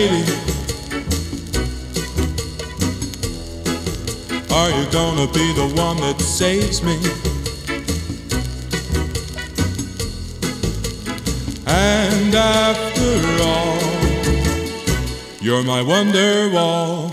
baby. Are you gonna be the one that saves me? And after all, you're my wonder wall.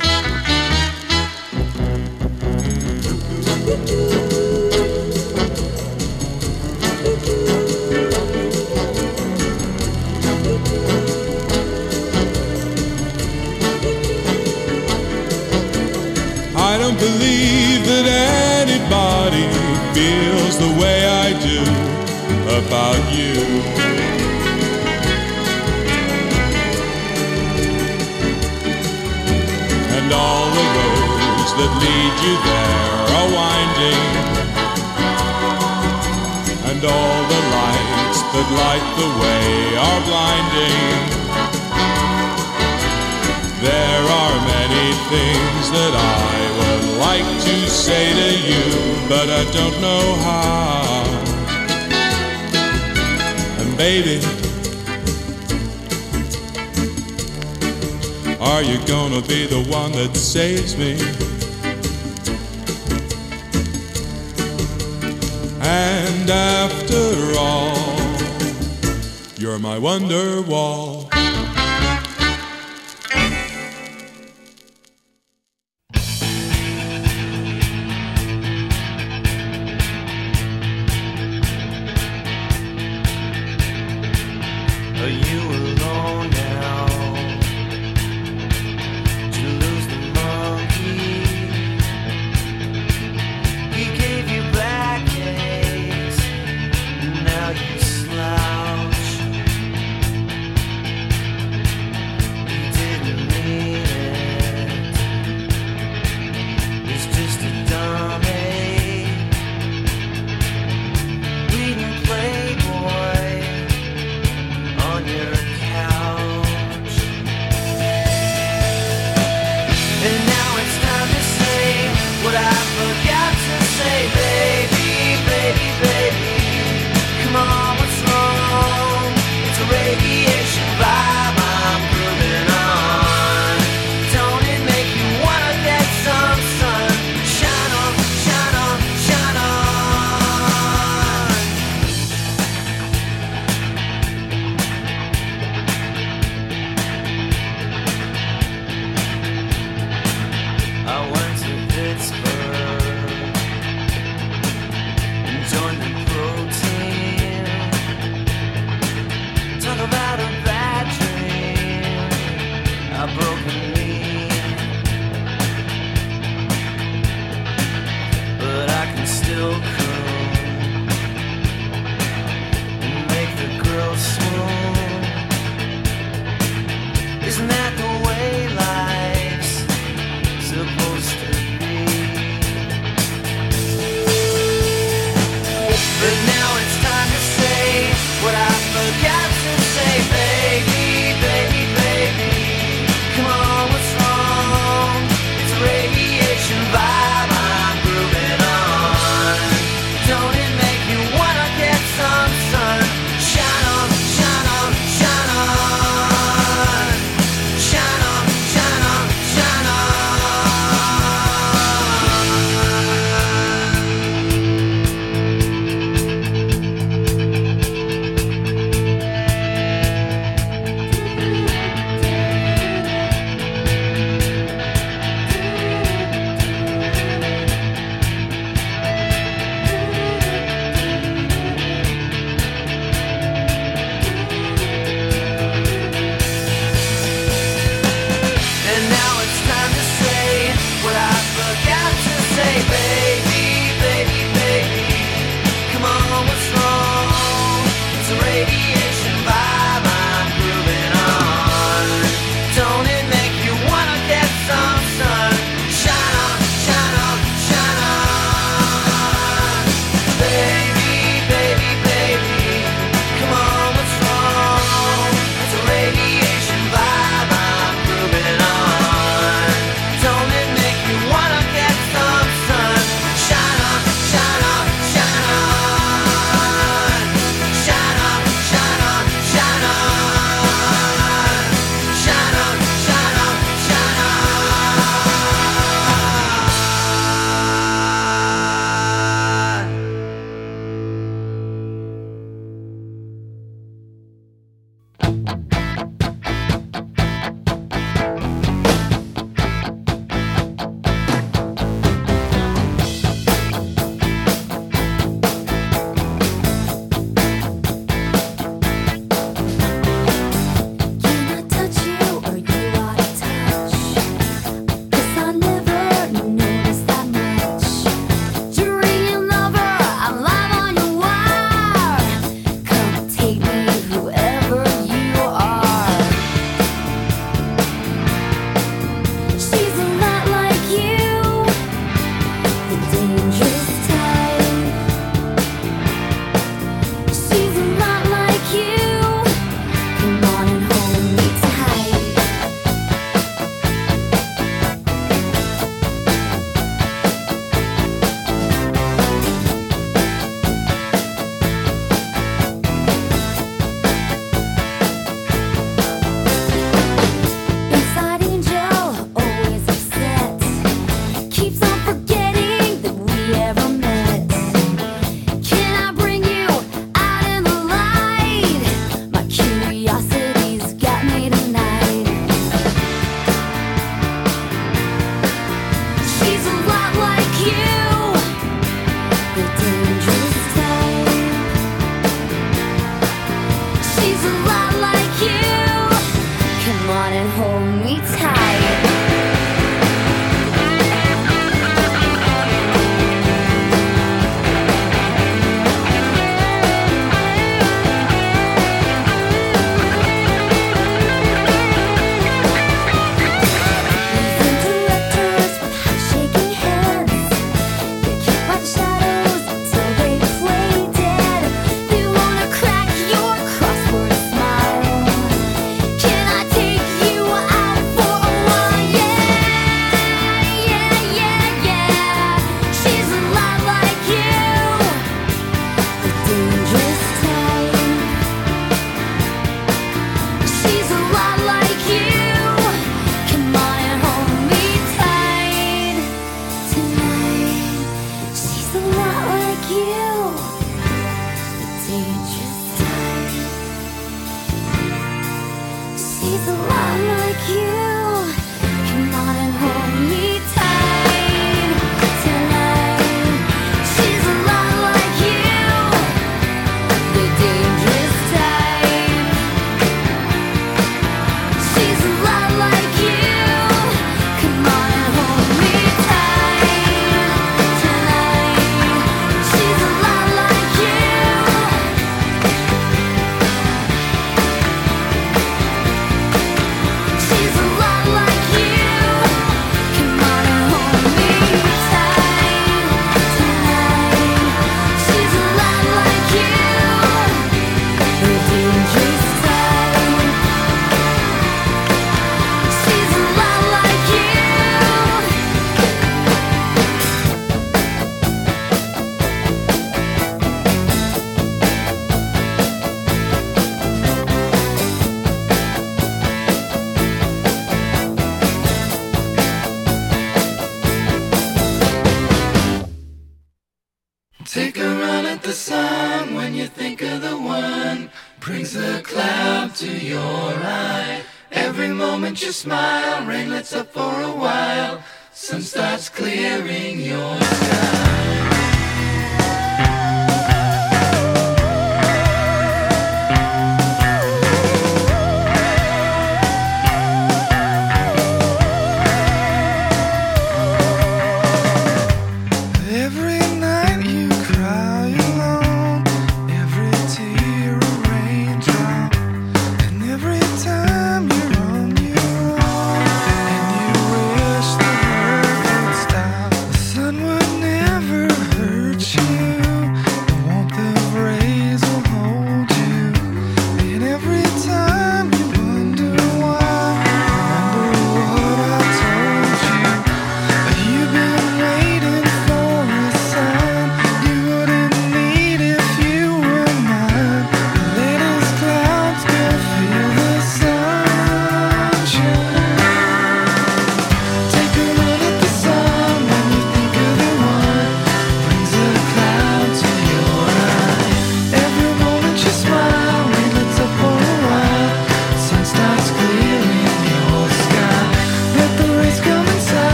about you. And all the roads that lead you there are winding. And all the lights that light the way are blinding. There are many things that I would like to say to you, but I don't know how. Baby, are you gonna be the one that saves me? And after all, you're my wonder wall.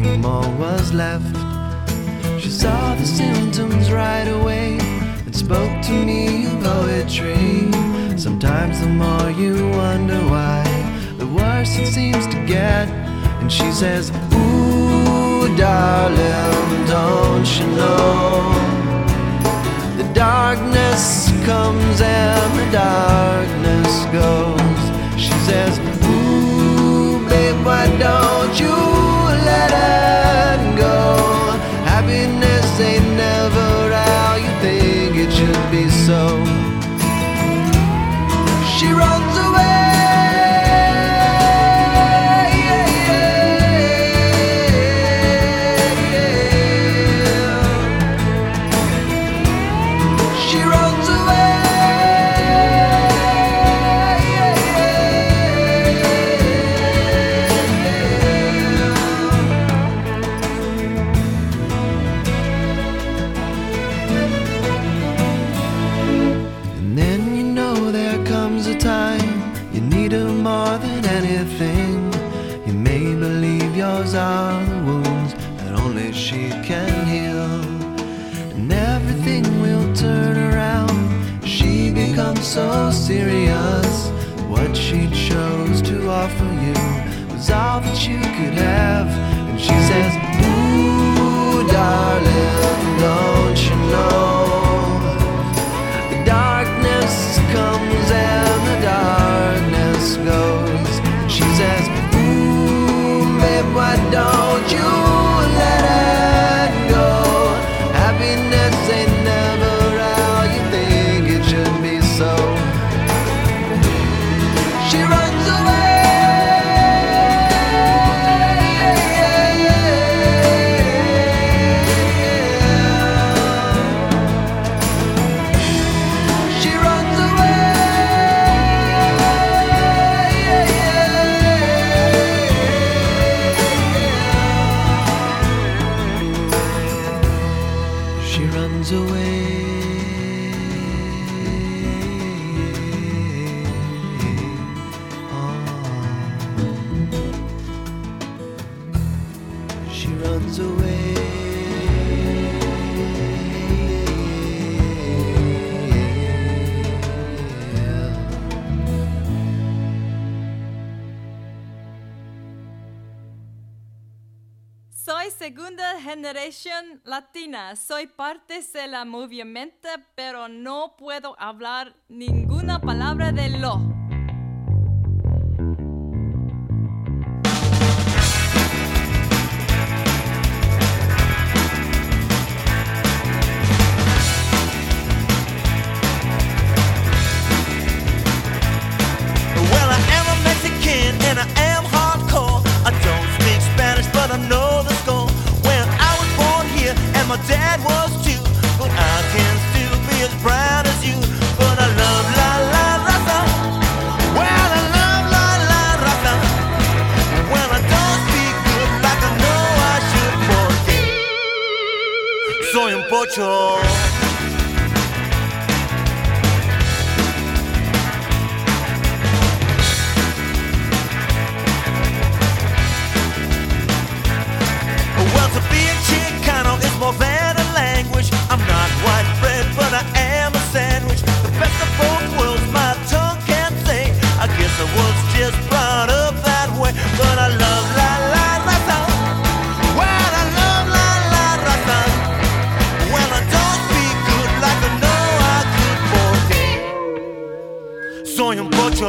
nothing more was left. She saw the symptoms right away and spoke to me in poetry. Sometimes the more you wonder why, the worse it seems to get. And she says, Ooh, darling, don't you know? The darkness comes and the darkness goes. She says, Ooh, babe, why don't you? better so serious. What she chose to offer you was all that you could have. And she says, Ooh, darling, don't you know? Soy segunda generación latina, soy parte de la movimiento, pero no puedo hablar ninguna palabra de lo.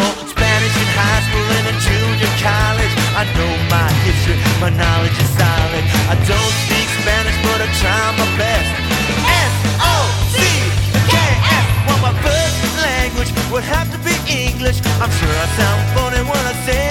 Spanish in high school and junior college. I know my history, my knowledge is solid. I don't speak Spanish but I try my best. S-O-C-K-S Well my first language would have to be English. I'm sure I sound funny when I say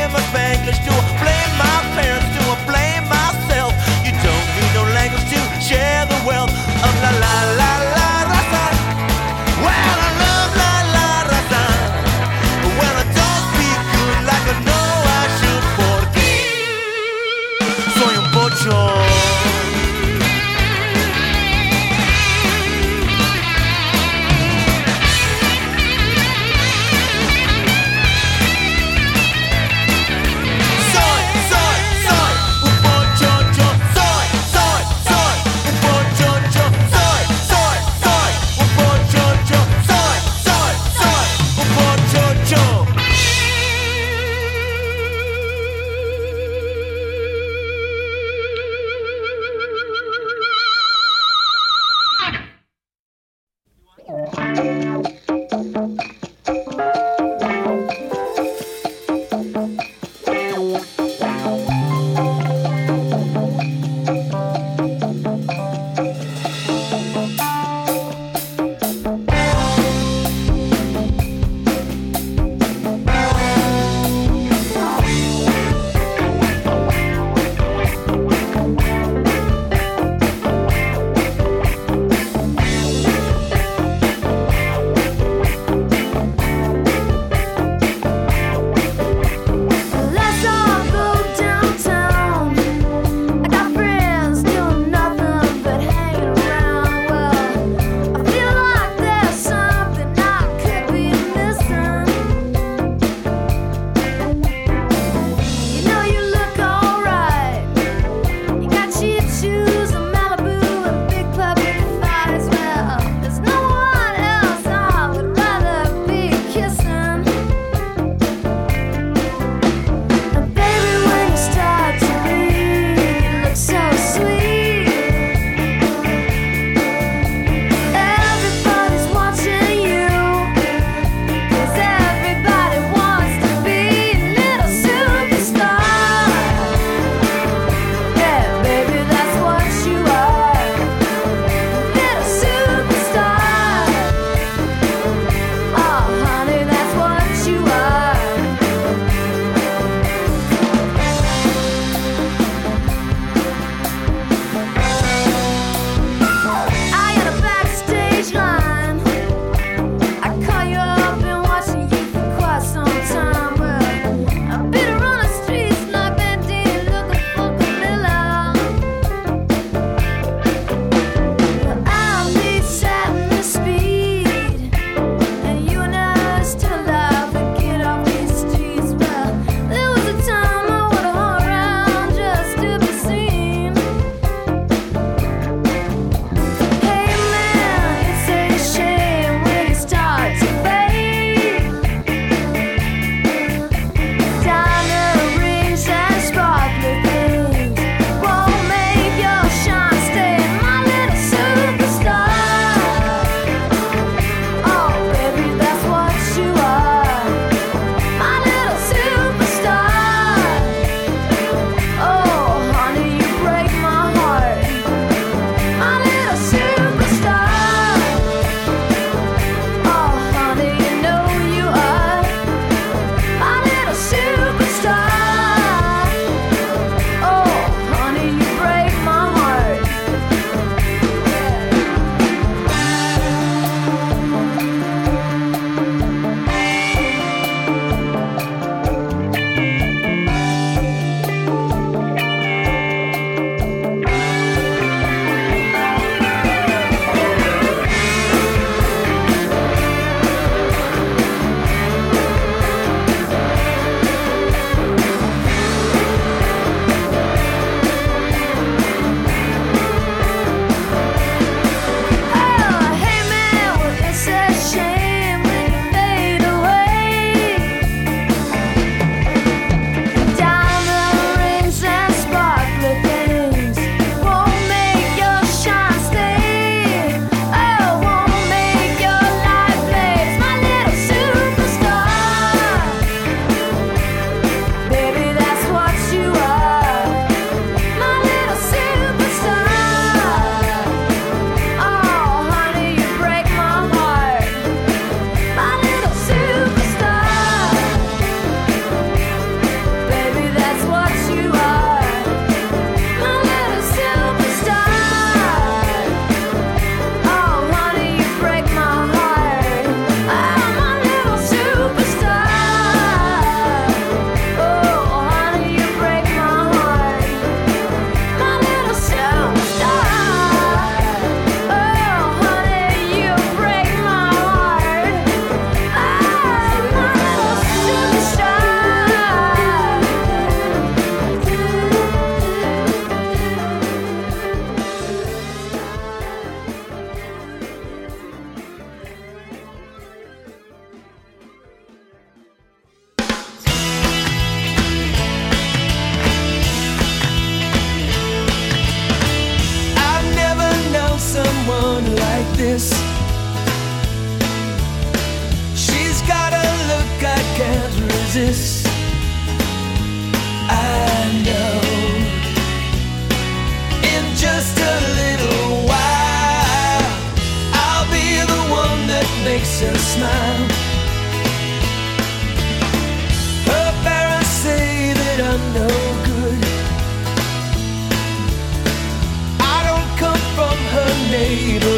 neighborhood.